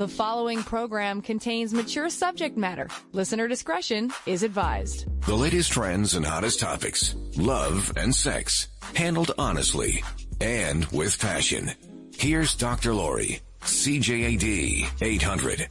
The following program contains mature subject matter. Listener discretion is advised. The latest trends and hottest topics, love and sex, handled honestly and with passion. Here's Dr. Lori, CJAD 800.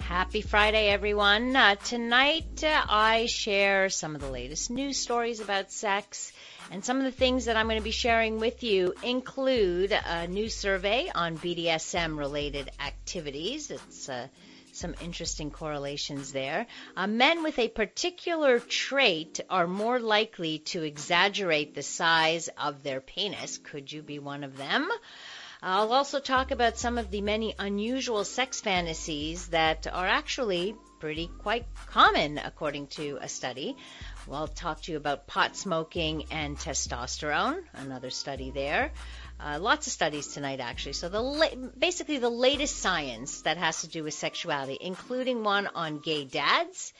Happy Friday, everyone. Uh, tonight, uh, I share some of the latest news stories about sex. And some of the things that I'm going to be sharing with you include a new survey on BDSM related activities. It's uh, some interesting correlations there. Uh, men with a particular trait are more likely to exaggerate the size of their penis. Could you be one of them? I'll also talk about some of the many unusual sex fantasies that are actually pretty quite common according to a study. Well, I'll talk to you about pot smoking and testosterone, another study there. Uh, lots of studies tonight, actually. So the la- basically the latest science that has to do with sexuality, including one on gay dads,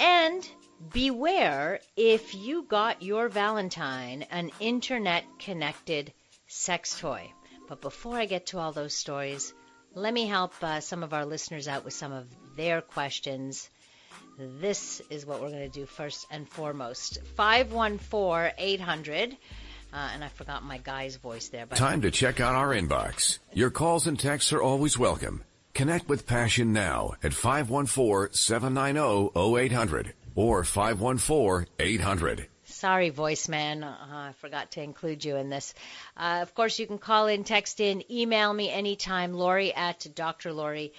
and beware if you got your Valentine an internet-connected sex toy. But before I get to all those stories, let me help uh, some of our listeners out with some of their questions this is what we're going to do first and foremost. 514 800. Uh, and I forgot my guy's voice there. But Time to check out our inbox. Your calls and texts are always welcome. Connect with Passion now at 514-790-0800 or 514-800. Sorry, voice man. Uh, I forgot to include you in this. Uh, of course, you can call in, text in, email me anytime, Lori at drlori.com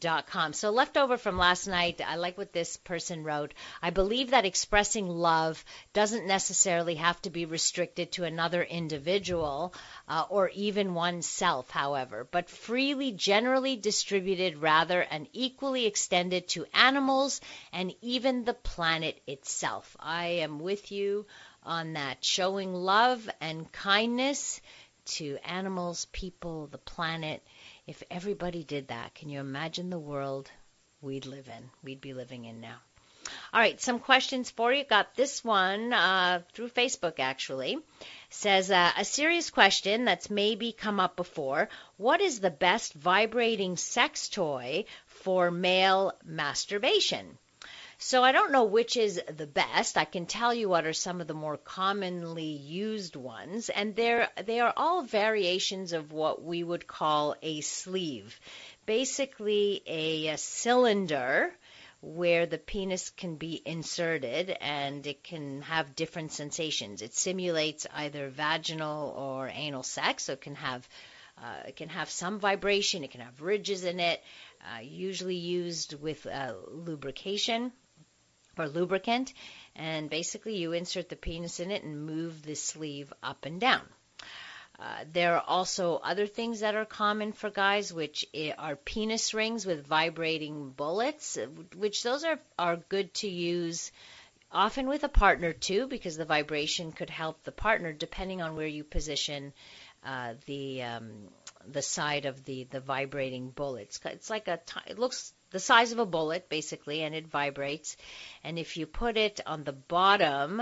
Com. So leftover from last night, I like what this person wrote. I believe that expressing love doesn't necessarily have to be restricted to another individual uh, or even oneself, however, but freely generally distributed rather and equally extended to animals and even the planet itself. I am with you on that. Showing love and kindness to animals, people, the planet if everybody did that, can you imagine the world we'd live in? We'd be living in now. All right, some questions for you. Got this one uh, through Facebook actually. Says uh, a serious question that's maybe come up before. What is the best vibrating sex toy for male masturbation? So I don't know which is the best. I can tell you what are some of the more commonly used ones, and they're they are all variations of what we would call a sleeve. Basically, a, a cylinder where the penis can be inserted and it can have different sensations. It simulates either vaginal or anal sex, so it can have uh, it can have some vibration. It can have ridges in it. Uh, usually used with uh, lubrication or lubricant, and basically you insert the penis in it and move the sleeve up and down. Uh, there are also other things that are common for guys, which are penis rings with vibrating bullets, which those are, are good to use often with a partner too, because the vibration could help the partner depending on where you position uh, the um, the side of the the vibrating bullets. It's like a it looks the size of a bullet, basically, and it vibrates. And if you put it on the bottom,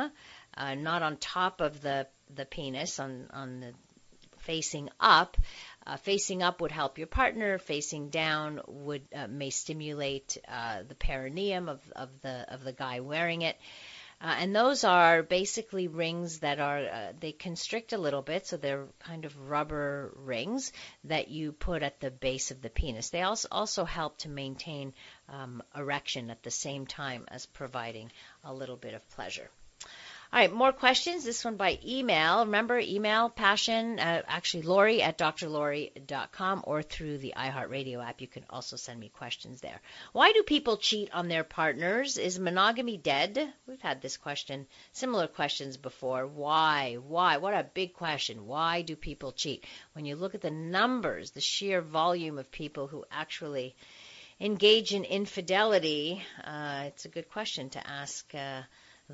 uh, not on top of the the penis, on on the facing up, uh, facing up would help your partner. Facing down would uh, may stimulate uh, the perineum of, of the of the guy wearing it. Uh, and those are basically rings that are, uh, they constrict a little bit, so they're kind of rubber rings that you put at the base of the penis. They also, also help to maintain um, erection at the same time as providing a little bit of pleasure. All right, more questions. This one by email. Remember, email passion, uh, actually Lori at drlori.com or through the iHeartRadio app. You can also send me questions there. Why do people cheat on their partners? Is monogamy dead? We've had this question, similar questions before. Why? Why? What a big question. Why do people cheat? When you look at the numbers, the sheer volume of people who actually engage in infidelity, uh, it's a good question to ask. Uh,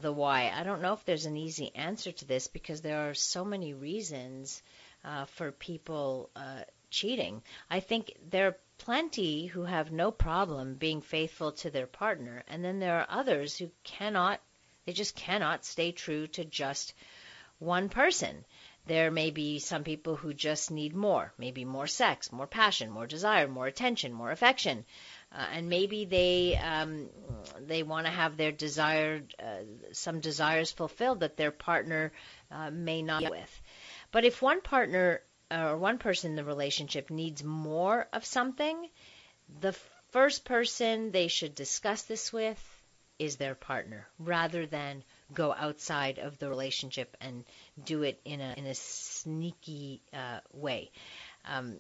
the why. I don't know if there's an easy answer to this because there are so many reasons uh, for people uh, cheating. I think there are plenty who have no problem being faithful to their partner, and then there are others who cannot, they just cannot stay true to just one person. there may be some people who just need more, maybe more sex, more passion, more desire, more attention, more affection. Uh, and maybe they um, they want to have their desired uh, some desires fulfilled that their partner uh, may not with. But if one partner uh, or one person in the relationship needs more of something, the first person they should discuss this with is their partner rather than go outside of the relationship and do it in a in a sneaky uh, way. Um,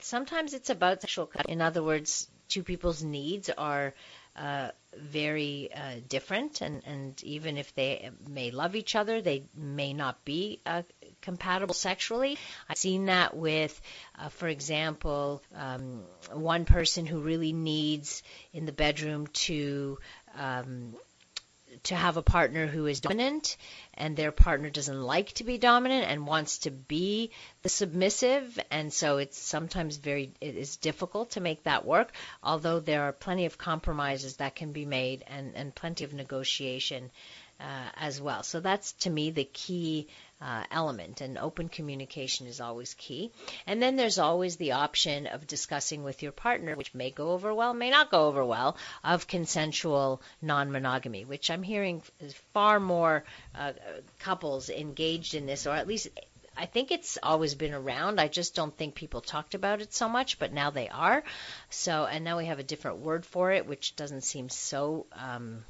sometimes it's about sexual. Cut. In other words, two people's needs are uh, very uh, different, and, and even if they may love each other, they may not be uh, compatible sexually. I've seen that with, uh, for example, um, one person who really needs in the bedroom to um, to have a partner who is dominant and their partner doesn't like to be dominant and wants to be the submissive. And so it's sometimes very it is difficult to make that work although there are plenty of compromises that can be made and and plenty of negotiation uh, as well. So that's to me the key uh, element, and open communication is always key. And then there's always the option of discussing with your partner, which may go over well, may not go over well, of consensual non monogamy, which I'm hearing is far more uh, couples engaged in this, or at least I think it's always been around. I just don't think people talked about it so much, but now they are. So, and now we have a different word for it, which doesn't seem so um,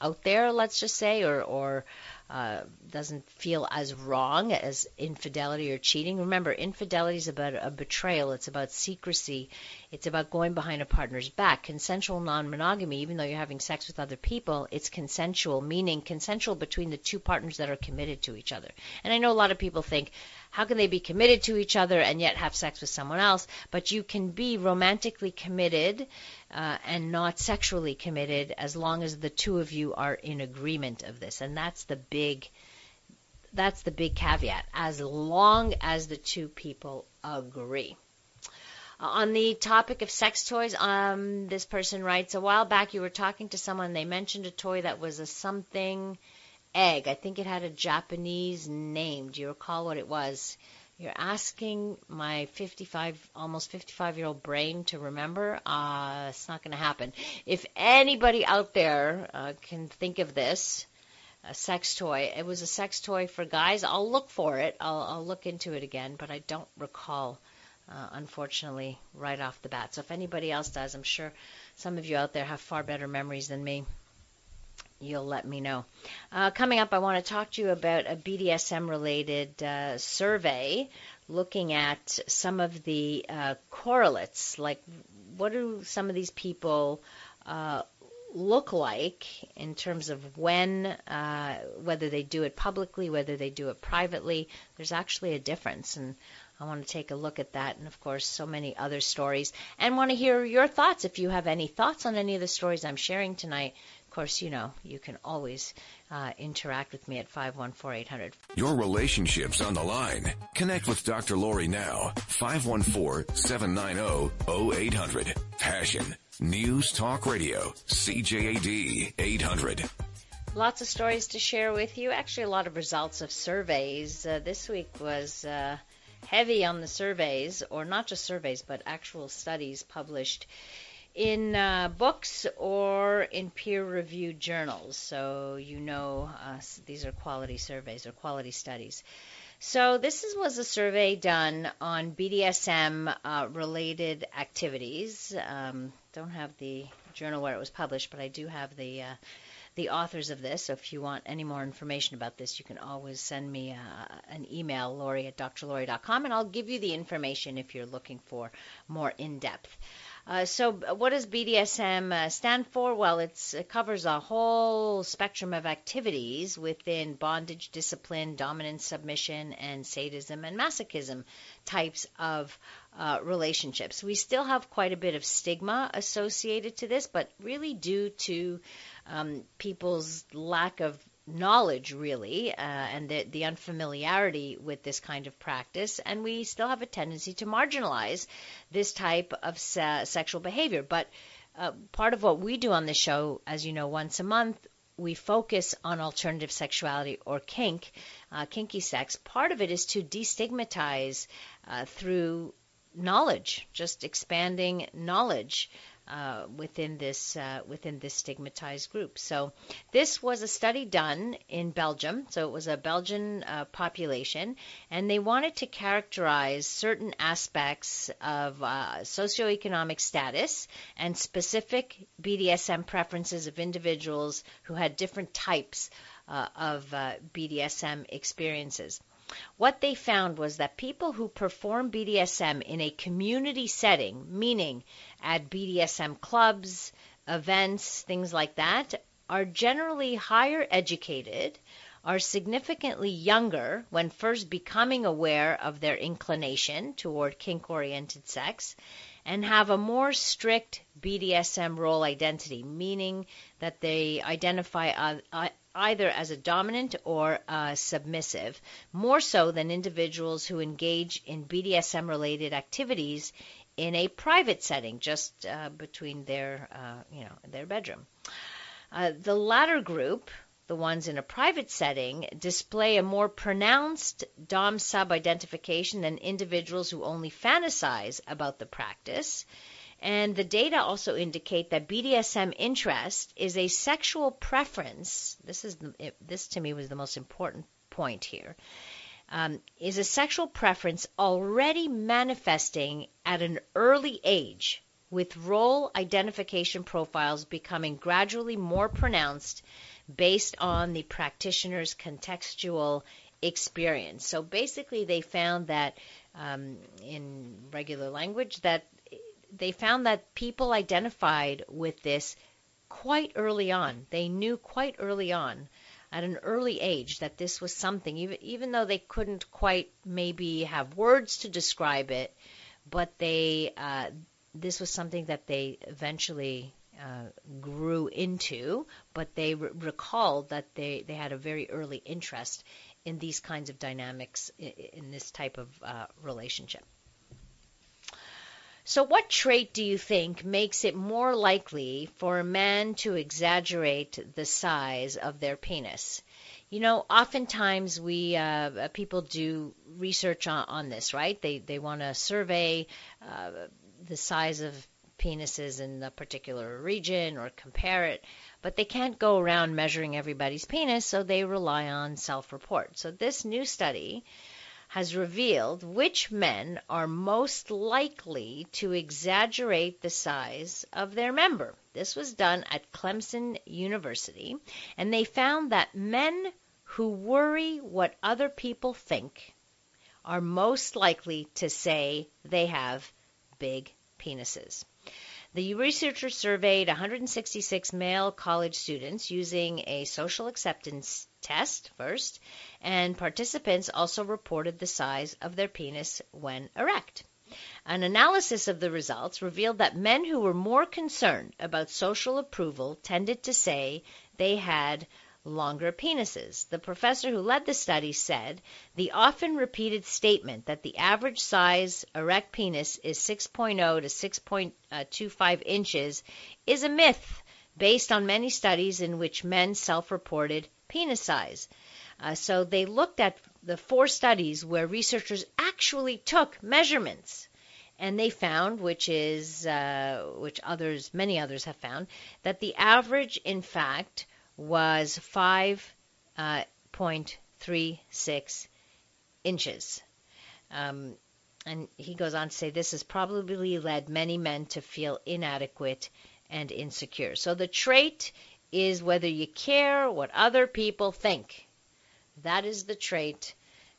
out there, let's just say, or, or uh, doesn't feel as wrong as infidelity or cheating. Remember, infidelity is about a betrayal. It's about secrecy. It's about going behind a partner's back. Consensual non-monogamy, even though you're having sex with other people, it's consensual, meaning consensual between the two partners that are committed to each other. And I know a lot of people think, how can they be committed to each other and yet have sex with someone else? But you can be romantically committed uh, and not sexually committed as long as the two of you are in agreement of this. And that's the big that's the big caveat. As long as the two people agree. Uh, on the topic of sex toys, um, this person writes, a while back you were talking to someone, they mentioned a toy that was a something egg. I think it had a Japanese name. Do you recall what it was? You're asking my 55, almost 55 year old brain to remember. Uh, it's not going to happen. If anybody out there uh, can think of this, a sex toy. It was a sex toy for guys. I'll look for it. I'll, I'll look into it again, but I don't recall, uh, unfortunately, right off the bat. So if anybody else does, I'm sure some of you out there have far better memories than me you'll let me know. Uh, coming up, I want to talk to you about a BDSM related uh, survey looking at some of the uh, correlates, like what do some of these people uh, look like in terms of when, uh, whether they do it publicly, whether they do it privately. There's actually a difference, and I want to take a look at that, and of course, so many other stories, and want to hear your thoughts. If you have any thoughts on any of the stories I'm sharing tonight, of course, you know, you can always uh, interact with me at 514-800. Your relationship's on the line. Connect with Dr. Lori now. 514-790-0800. Passion. News Talk Radio. CJAD 800. Lots of stories to share with you. Actually, a lot of results of surveys. Uh, this week was uh, heavy on the surveys, or not just surveys, but actual studies published in uh, books or in peer-reviewed journals. So you know uh, these are quality surveys or quality studies. So this is, was a survey done on BDSM-related uh, activities. Um, don't have the journal where it was published, but I do have the uh, the authors of this. So if you want any more information about this, you can always send me uh, an email, Lori at drlori.com, and I'll give you the information if you're looking for more in depth. Uh, so, what does BDSM uh, stand for? Well, it covers a whole spectrum of activities within bondage, discipline, dominance, submission, and sadism and masochism types of uh, relationships. We still have quite a bit of stigma associated to this, but really due to um, people's lack of knowledge, really, uh, and the, the unfamiliarity with this kind of practice, and we still have a tendency to marginalize this type of se- sexual behavior. But uh, part of what we do on the show, as you know, once a month, we focus on alternative sexuality or kink, uh, kinky sex, part of it is to destigmatize uh, through knowledge, just expanding knowledge uh, within this uh, within this stigmatized group. So this was a study done in Belgium. So it was a Belgian uh, population, and they wanted to characterize certain aspects of uh, socioeconomic status and specific BDSM preferences of individuals who had different types uh, of uh, BDSM experiences. What they found was that people who perform BDSM in a community setting, meaning at BDSM clubs, events, things like that, are generally higher educated, are significantly younger when first becoming aware of their inclination toward kink oriented sex, and have a more strict BDSM role identity, meaning that they identify uh, either as a dominant or a submissive, more so than individuals who engage in BDSM related activities in a private setting, just uh, between their, uh, you know, their bedroom. Uh, the latter group, the ones in a private setting, display a more pronounced dom sub identification than individuals who only fantasize about the practice. And the data also indicate that BDSM interest is a sexual preference. This is this to me was the most important point here. Um, is a sexual preference already manifesting at an early age, with role identification profiles becoming gradually more pronounced based on the practitioner's contextual experience. So basically, they found that um, in regular language that they found that people identified with this quite early on. They knew quite early on, at an early age, that this was something, even, even though they couldn't quite maybe have words to describe it, but they uh, this was something that they eventually uh, grew into, but they re- recalled that they, they had a very early interest in these kinds of dynamics in, in this type of uh, relationship. So, what trait do you think makes it more likely for a man to exaggerate the size of their penis? You know, oftentimes we uh, people do research on, on this, right? They they want to survey uh, the size of penises in a particular region or compare it, but they can't go around measuring everybody's penis, so they rely on self-report. So this new study has revealed which men are most likely to exaggerate the size of their member. This was done at Clemson University, and they found that men who worry what other people think are most likely to say they have big penises. The researchers surveyed 166 male college students using a social acceptance test first, and participants also reported the size of their penis when erect. An analysis of the results revealed that men who were more concerned about social approval tended to say they had longer penises. The professor who led the study said the often repeated statement that the average size erect penis is 6.0 to 6.25 inches is a myth based on many studies in which men self reported penis size. Uh, so they looked at the four studies where researchers actually took measurements and they found, which is uh, which others, many others have found, that the average, in fact, was 5.36 uh, inches. Um, and he goes on to say this has probably led many men to feel inadequate and insecure. So the trait is whether you care what other people think. That is the trait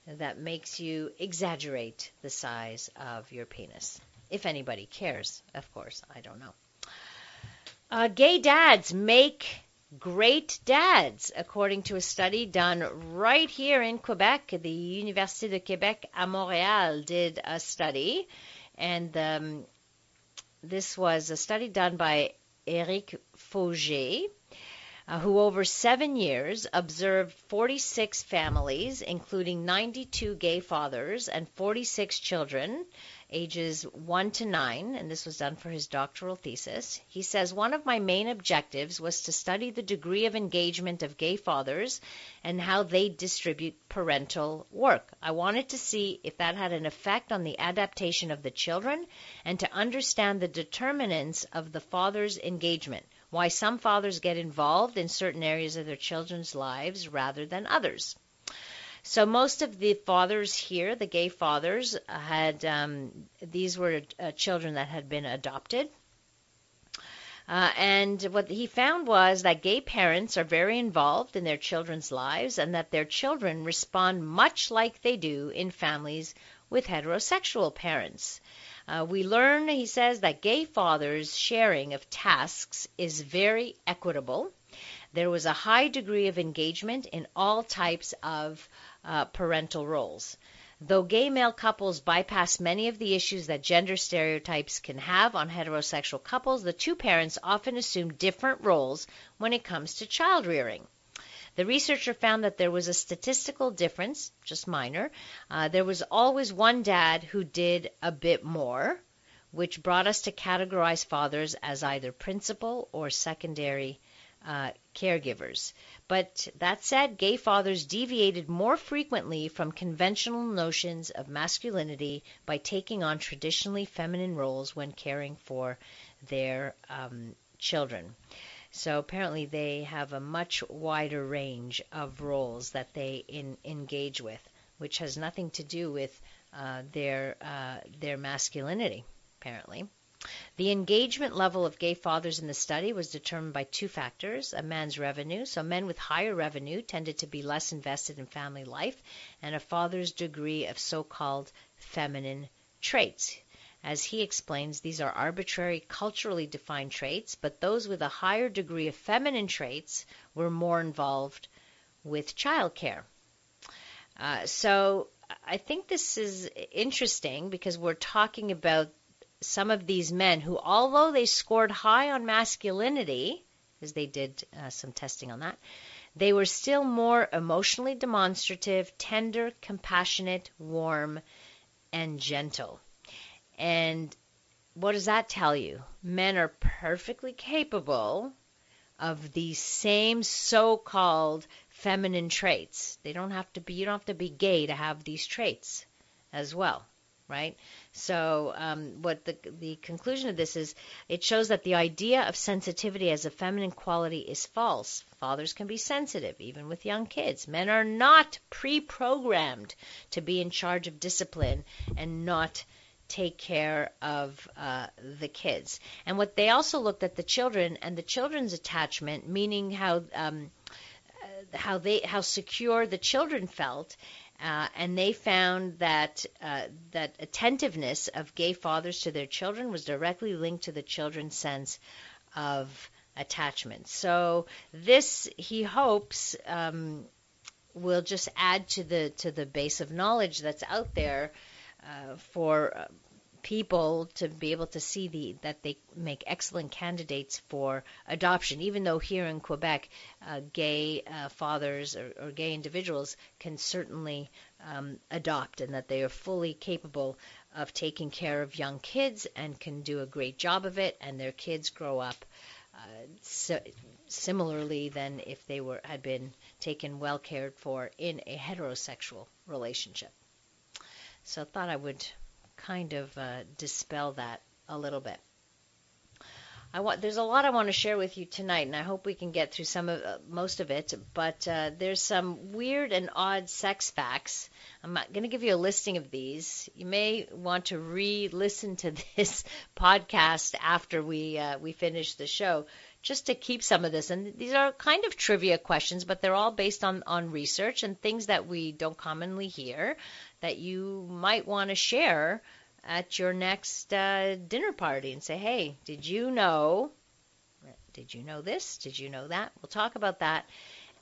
that makes you exaggerate the size of your penis. If anybody cares, of course, I don't know. Uh, gay dads make great dads, according to a study done right here in Quebec. The Université de Québec à Montréal did a study, and um, this was a study done by Eric Feugé. Uh, who over seven years observed 46 families, including 92 gay fathers and 46 children ages 1 to 9, and this was done for his doctoral thesis. He says one of my main objectives was to study the degree of engagement of gay fathers and how they distribute parental work. I wanted to see if that had an effect on the adaptation of the children and to understand the determinants of the father's engagement, why some fathers get involved in certain areas of their children's lives rather than others. So most of the fathers here, the gay fathers, had um, these were uh, children that had been adopted. Uh, and what he found was that gay parents are very involved in their children's lives and that their children respond much like they do in families with heterosexual parents. Uh, we learn, he says, that gay fathers' sharing of tasks is very equitable. There was a high degree of engagement in all types of uh, parental roles. Though gay male couples bypass many of the issues that gender stereotypes can have on heterosexual couples, the two parents often assume different roles when it comes to child rearing. The researcher found that there was a statistical difference, just minor. Uh, there was always one dad who did a bit more, which brought us to categorize fathers as either principal or secondary uh, caregivers. But that said, gay fathers deviated more frequently from conventional notions of masculinity by taking on traditionally feminine roles when caring for their um, children. So apparently, they have a much wider range of roles that they in, engage with, which has nothing to do with uh, their uh, their masculinity. Apparently. The engagement level of gay fathers in the study was determined by two factors a man's revenue, so men with higher revenue tended to be less invested in family life, and a father's degree of so called feminine traits. As he explains, these are arbitrary, culturally defined traits, but those with a higher degree of feminine traits were more involved with childcare. Uh, so I think this is interesting because we're talking about some of these men who, although they scored high on masculinity, as they did uh, some testing on that, they were still more emotionally demonstrative, tender, compassionate, warm, and gentle. And what does that tell you? Men are perfectly capable of these same so-called feminine traits. They don't have to be you don't have to be gay to have these traits as well right? So, um, what the the conclusion of this is, it shows that the idea of sensitivity as a feminine quality is false. Fathers can be sensitive, even with young kids. Men are not pre-programmed to be in charge of discipline and not take care of uh, the kids. And what they also looked at the children and the children's attachment, meaning how um, uh, how they how secure the children felt uh, and they found that uh, that attentiveness of gay fathers to their children was directly linked to the children's sense of attachment. So this, he hopes, um, will just add to the to the base of knowledge that's out there uh, for uh, people to be able to see the that they make excellent candidates for adoption. Even though here in Quebec, uh, gay uh, fathers or, or, gay individuals can certainly um, adopt, and that they are fully capable of taking care of young kids and can do a great job of it, and their kids grow up. Uh, so, similarly than if they were had been taken well cared for in a heterosexual relationship. So I thought I would kind of uh, dispel that a little bit. I want there's a lot I want to share with you tonight, and I hope we can get through some of uh, most of it. But uh, there's some weird and odd sex facts. I'm going to give you a listing of these. You may want to re-listen to this podcast after we uh, we finish the show, just to keep some of this. And these are kind of trivia questions, but they're all based on on research and things that we don't commonly hear that you might want to share at your next uh, dinner party and say, hey, did you know? Did you know this? Did you know that? We'll talk about that.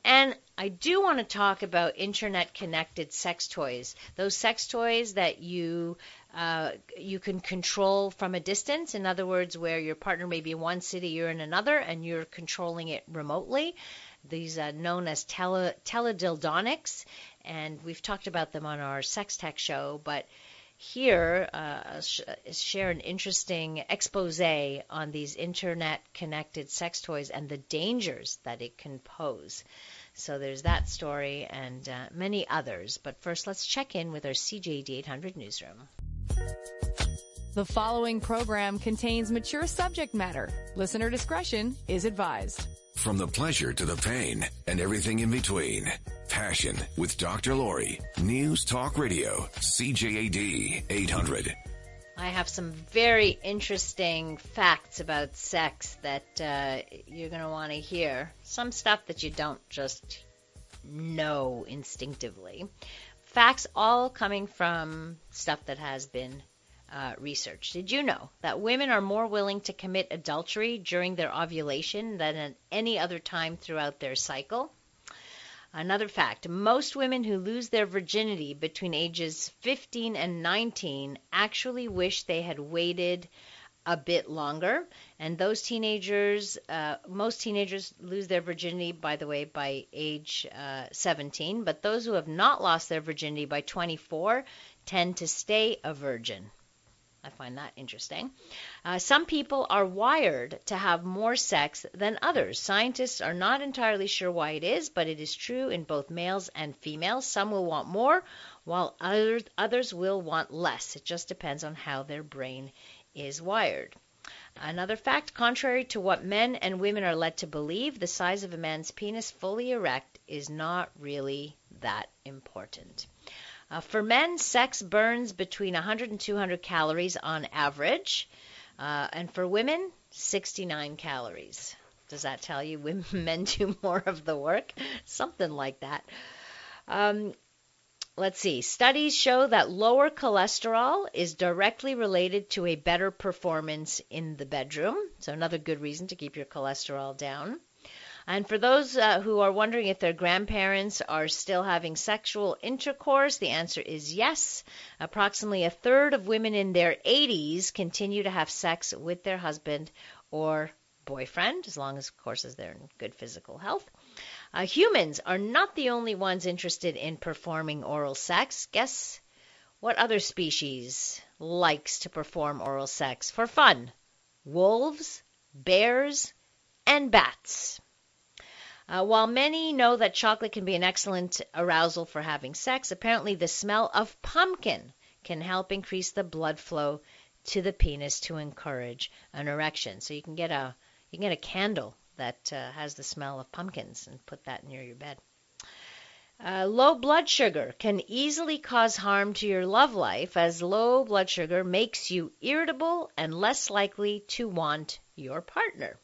And I do want to talk about internet connected sex toys. Those sex toys that you uh, you can control from a distance. In other words, where your partner may be in one city, you're in another, and you're controlling it remotely. These are known as tele, teledildonics, and we've talked about them on our sex tech show. But here uh, sh- share an interesting expose on these internet connected sex toys and the dangers that it can pose. So there's that story and uh, many others. But first, let's check in with our CJAD 800 newsroom. The following program contains mature subject matter. Listener discretion is advised. From the pleasure to the pain and everything in between. Passion with Dr. Lori. News Talk Radio. CJAD 800. I have some very interesting facts about sex that uh, you're going to want to hear. Some stuff that you don't just know instinctively. Facts all coming from stuff that has been uh, research. Did you know that women are more willing to commit adultery during their ovulation than at any other time throughout their cycle? Another fact most women who lose their virginity between ages 15 and 19 actually wish they had waited a bit longer. And those teenagers, uh, most teenagers lose their virginity, by the way, by age uh, 17. But those who have not lost their virginity by 24 tend to stay a virgin. I find that interesting. Uh, some people are wired to have more sex than others. Scientists are not entirely sure why it is, but it is true in both males and females. Some will want more, while others, others will want less. It just depends on how their brain is wired. Another fact contrary to what men and women are led to believe, the size of a man's penis fully erect is not really that important. Uh, for men, sex burns between 100 and 200 calories on average, uh, and for women, 69 calories. Does that tell you women, men do more of the work? Something like that. Um, let's see. Studies show that lower cholesterol is directly related to a better performance in the bedroom. So, another good reason to keep your cholesterol down. And for those uh, who are wondering if their grandparents are still having sexual intercourse, the answer is yes. Approximately a third of women in their 80s continue to have sex with their husband or boyfriend, as long as, of course, as they're in good physical health. Uh, humans are not the only ones interested in performing oral sex. Guess what other species likes to perform oral sex for fun? Wolves, bears, and bats. Uh, while many know that chocolate can be an excellent arousal for having sex, apparently the smell of pumpkin can help increase the blood flow to the penis to encourage an erection. So you can get a you can get a candle that uh, has the smell of pumpkins and put that near your bed. Uh, low blood sugar can easily cause harm to your love life as low blood sugar makes you irritable and less likely to want your partner.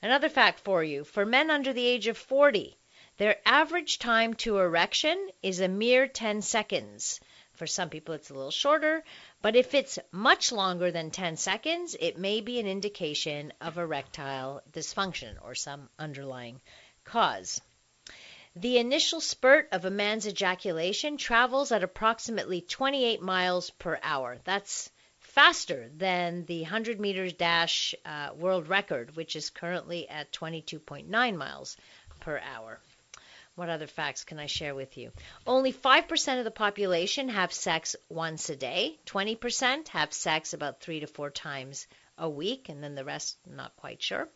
Another fact for you for men under the age of 40, their average time to erection is a mere 10 seconds. For some people, it's a little shorter, but if it's much longer than 10 seconds, it may be an indication of erectile dysfunction or some underlying cause. The initial spurt of a man's ejaculation travels at approximately 28 miles per hour. That's faster than the 100 meters dash uh, world record, which is currently at 22.9 miles per hour. What other facts can I share with you? Only 5% of the population have sex once a day. 20% have sex about three to four times a week, and then the rest, not quite sure.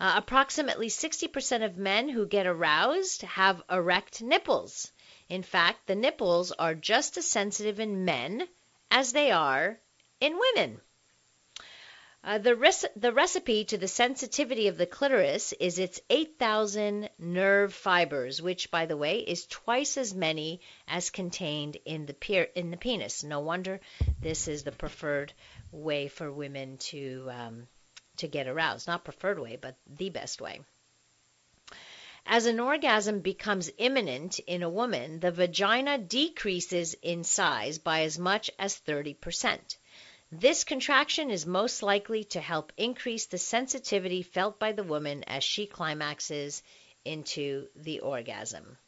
Uh, approximately 60% of men who get aroused have erect nipples. In fact, the nipples are just as sensitive in men as they are in women. Uh, the, res- the recipe to the sensitivity of the clitoris is its 8,000 nerve fibers, which, by the way, is twice as many as contained in the, pe- in the penis. No wonder this is the preferred way for women to, um, to get aroused. Not preferred way, but the best way. As an orgasm becomes imminent in a woman, the vagina decreases in size by as much as 30 percent. This contraction is most likely to help increase the sensitivity felt by the woman as she climaxes into the orgasm.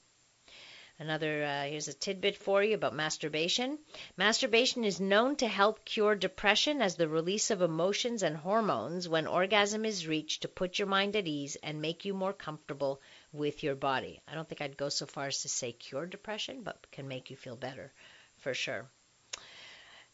Another, uh, here's a tidbit for you about masturbation. Masturbation is known to help cure depression as the release of emotions and hormones when orgasm is reached to put your mind at ease and make you more comfortable with your body. I don't think I'd go so far as to say cure depression, but can make you feel better for sure.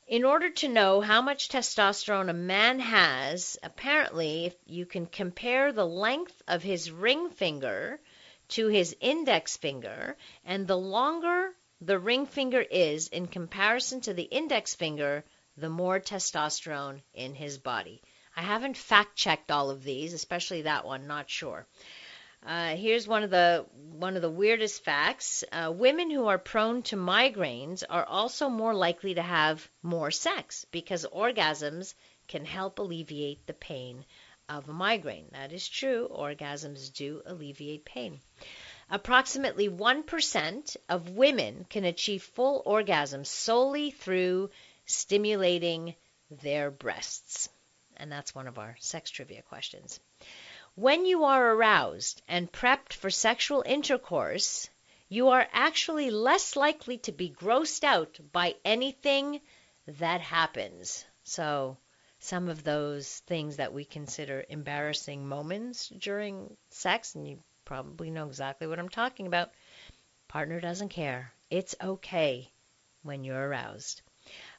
In order to know how much testosterone a man has, apparently, if you can compare the length of his ring finger to his index finger, and the longer the ring finger is in comparison to the index finger, the more testosterone in his body. I haven't fact checked all of these, especially that one, not sure. Uh, here's one of the one of the weirdest facts: uh, women who are prone to migraines are also more likely to have more sex because orgasms can help alleviate the pain of a migraine. That is true. Orgasms do alleviate pain. Approximately 1% of women can achieve full orgasm solely through stimulating their breasts. And that's one of our sex trivia questions. When you are aroused and prepped for sexual intercourse, you are actually less likely to be grossed out by anything that happens. So, some of those things that we consider embarrassing moments during sex, and you probably know exactly what I'm talking about, partner doesn't care. It's okay when you're aroused.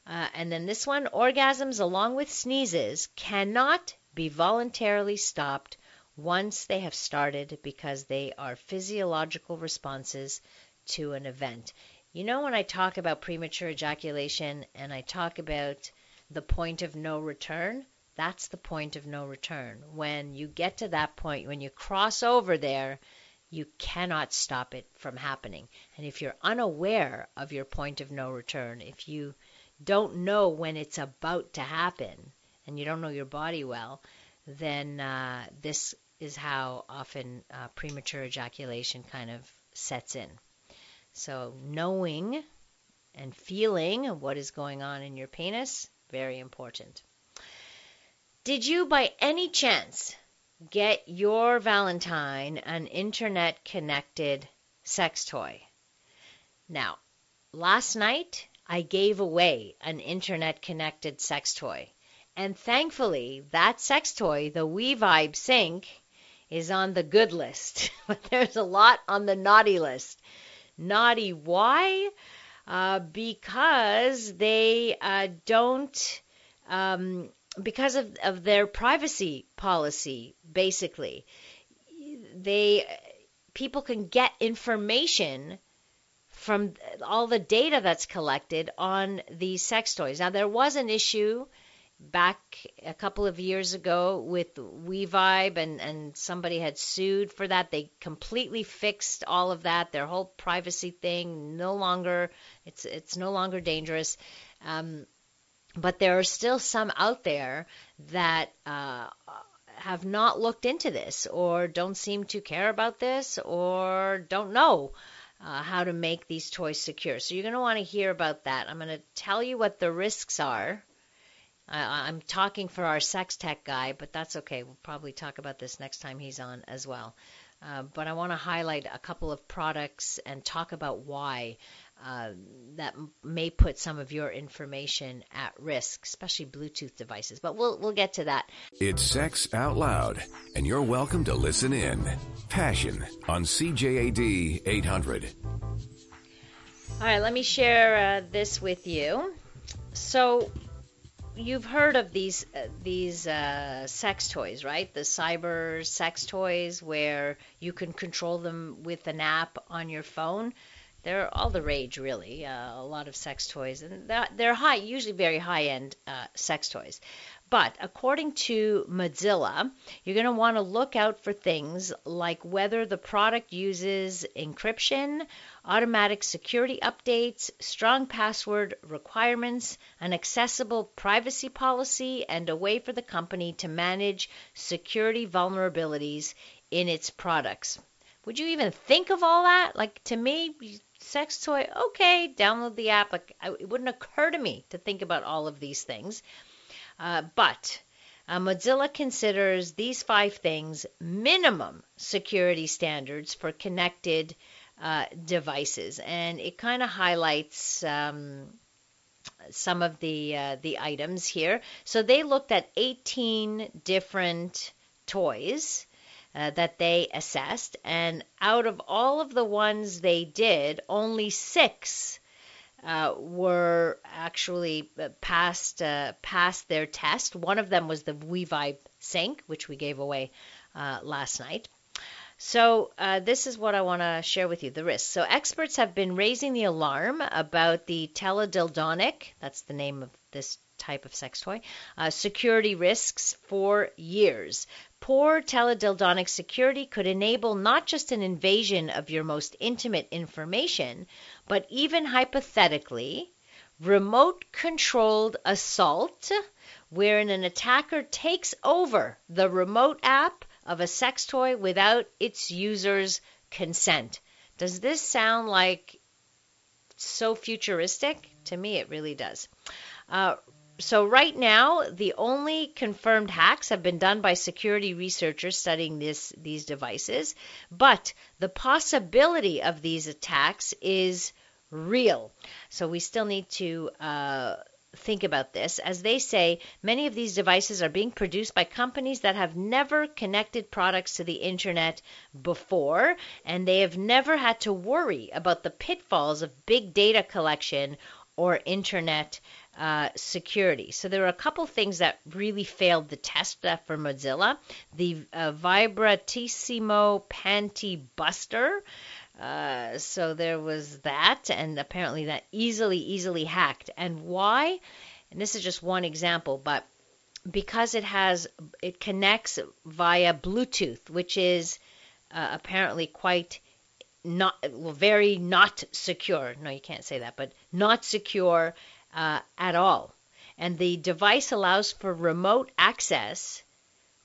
Uh, and then this one orgasms along with sneezes cannot be voluntarily stopped once they have started because they are physiological responses to an event. You know, when I talk about premature ejaculation and I talk about the point of no return, that's the point of no return. When you get to that point, when you cross over there, you cannot stop it from happening. And if you're unaware of your point of no return, if you don't know when it's about to happen, and you don't know your body well, then uh, this is how often uh, premature ejaculation kind of sets in. So, knowing and feeling what is going on in your penis, very important. Did you, by any chance, get your Valentine an internet connected sex toy? Now, last night I gave away an internet connected sex toy. And thankfully, that sex toy, the We-Vibe Sync, is on the good list, but there's a lot on the naughty list. Naughty, why? Uh, because they uh, don't, um, because of, of their privacy policy, basically. They, people can get information from all the data that's collected on these sex toys. Now, there was an issue back a couple of years ago with WeVibe and and somebody had sued for that. They completely fixed all of that. Their whole privacy thing no longer it's it's no longer dangerous. Um, but there are still some out there that uh, have not looked into this or don't seem to care about this or don't know. Uh, how to make these toys secure. So you're going to want to hear about that. I'm going to tell you what the risks are I, I'm talking for our sex tech guy, but that's okay. We'll probably talk about this next time he's on as well. Uh, but I want to highlight a couple of products and talk about why uh, that m- may put some of your information at risk, especially Bluetooth devices. But we'll we'll get to that. It's Sex Out Loud, and you're welcome to listen in. Passion on CJAD 800. All right, let me share uh, this with you. So you've heard of these uh, these uh, sex toys, right? The cyber sex toys where you can control them with an app on your phone. They're all the rage, really. Uh, a lot of sex toys, and they're high, usually very high-end uh, sex toys. But according to Mozilla, you're going to want to look out for things like whether the product uses encryption, automatic security updates, strong password requirements, an accessible privacy policy, and a way for the company to manage security vulnerabilities in its products. Would you even think of all that? Like to me, sex toy, okay, download the app. Like it wouldn't occur to me to think about all of these things. Uh, but uh, Mozilla considers these five things minimum security standards for connected uh, devices, and it kind of highlights um, some of the uh, the items here. So they looked at 18 different toys. Uh, that they assessed, and out of all of the ones they did, only six uh, were actually uh, passed uh, passed their test. One of them was the WeVibe Sync, which we gave away uh, last night. So uh, this is what I want to share with you: the risks. So experts have been raising the alarm about the teledildonic. That's the name of this type of sex toy. Uh, security risks for years. Poor teledildonic security could enable not just an invasion of your most intimate information, but even hypothetically, remote controlled assault, wherein an attacker takes over the remote app of a sex toy without its user's consent. Does this sound like so futuristic? To me, it really does. Uh, so right now, the only confirmed hacks have been done by security researchers studying this these devices, but the possibility of these attacks is real. So we still need to uh, think about this. As they say, many of these devices are being produced by companies that have never connected products to the internet before, and they have never had to worry about the pitfalls of big data collection or internet uh, security. So there are a couple things that really failed the test for Mozilla. The uh, Vibratissimo Panty Buster. Uh, so there was that, and apparently that easily, easily hacked. And why? And this is just one example, but because it has, it connects via Bluetooth, which is uh, apparently quite not, well, very not secure. No, you can't say that, but not secure uh, at all. And the device allows for remote access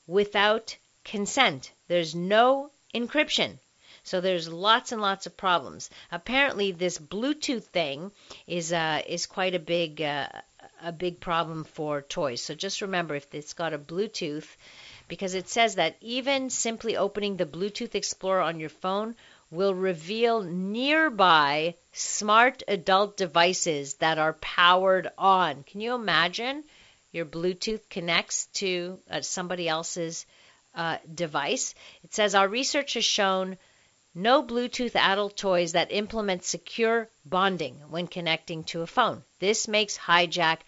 without consent. There's no encryption. So there's lots and lots of problems. Apparently, this Bluetooth thing is uh, is quite a big uh, a big problem for toys. So just remember if it's got a Bluetooth, because it says that even simply opening the Bluetooth Explorer on your phone will reveal nearby smart adult devices that are powered on. Can you imagine your Bluetooth connects to uh, somebody else's uh, device? It says our research has shown no Bluetooth adult toys that implement secure bonding when connecting to a phone. This makes hijack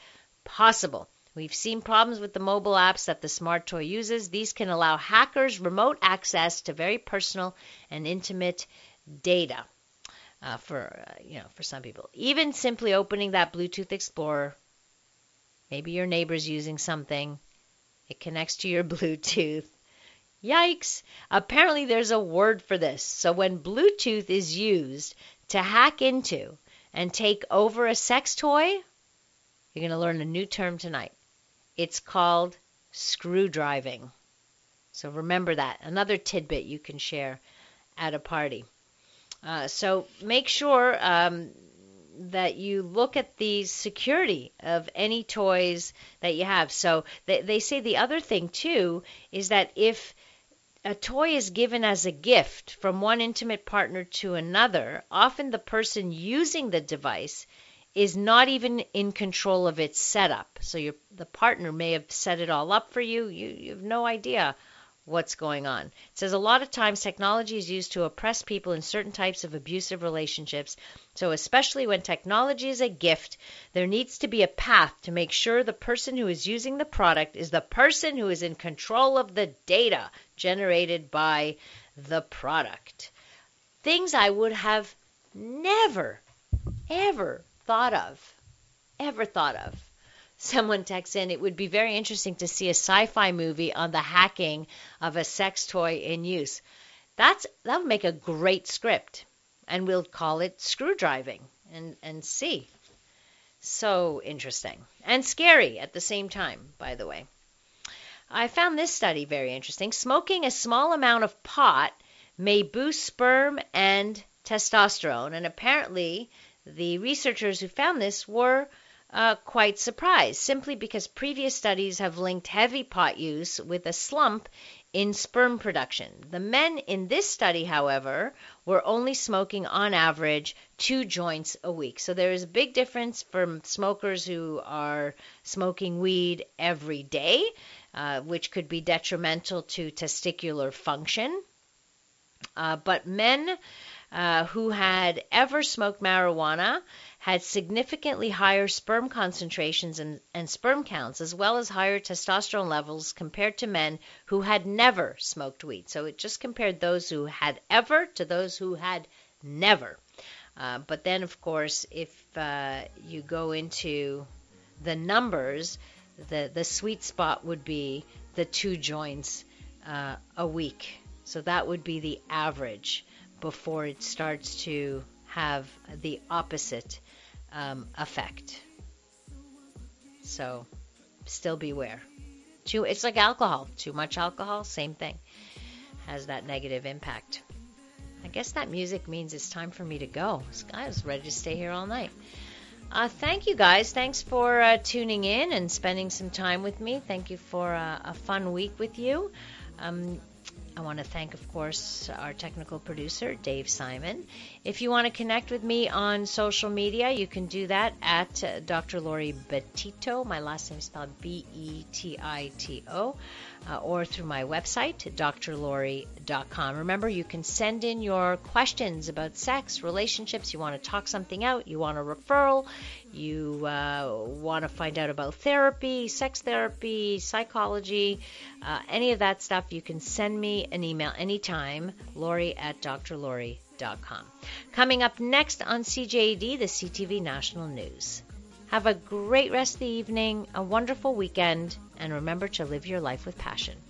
possible. We've seen problems with the mobile apps that the smart toy uses. These can allow hackers remote access to very personal and intimate data. Uh, for uh, you know, for some people, even simply opening that Bluetooth Explorer, maybe your neighbor's using something, it connects to your Bluetooth. Yikes! Apparently, there's a word for this. So when Bluetooth is used to hack into and take over a sex toy, you're going to learn a new term tonight. It's called screw driving. So remember that. Another tidbit you can share at a party. Uh, so make sure um, that you look at the security of any toys that you have. So they, they say the other thing too is that if a toy is given as a gift from one intimate partner to another, often the person using the device is not even in control of its setup. So your the partner may have set it all up for you. You, you have no idea what's going on. It says a lot of times technology is used to oppress people in certain types of abusive relationships. So, especially when technology is a gift, there needs to be a path to make sure the person who is using the product is the person who is in control of the data generated by the product. Things I would have never, ever thought of, ever thought of. Someone texts in, it would be very interesting to see a sci-fi movie on the hacking of a sex toy in use. That's that would make a great script, and we'll call it screw driving and and see. So interesting and scary at the same time, by the way. I found this study very interesting. Smoking a small amount of pot may boost sperm and testosterone, and apparently the researchers who found this were uh, quite surprised, simply because previous studies have linked heavy pot use with a slump in sperm production. The men in this study, however, were only smoking on average two joints a week. So there is a big difference for smokers who are smoking weed every day, uh, which could be detrimental to testicular function. Uh, but men uh, who had ever smoked marijuana had significantly higher sperm concentrations and, and, sperm counts, as well as higher testosterone levels compared to men who had never smoked weed. So it just compared those who had ever to those who had never. Uh, but then, of course, if uh, you go into the numbers, the, the sweet spot would be the two joints uh, a week. So that would be the average before it starts to have the opposite um, effect. So still beware. Too, it's like alcohol. Too much alcohol, same thing, has that negative impact. I guess that music means it's time for me to go. I was ready to stay here all night. Uh, thank you guys. Thanks for uh, tuning in and spending some time with me. Thank you for uh, a fun week with you. Um, I want to thank, of course, our technical producer, Dave Simon. If you want to connect with me on social media, you can do that at Dr. Laurie Betito. My last name is spelled B E T I T O uh, or through my website, drlori.com. Remember, you can send in your questions about sex, relationships, you want to talk something out, you want a referral, you uh, want to find out about therapy, sex therapy, psychology, uh, any of that stuff, you can send me an email anytime, lori at drlori.com. Coming up next on CJAD, the CTV National News. Have a great rest of the evening, a wonderful weekend, and remember to live your life with passion.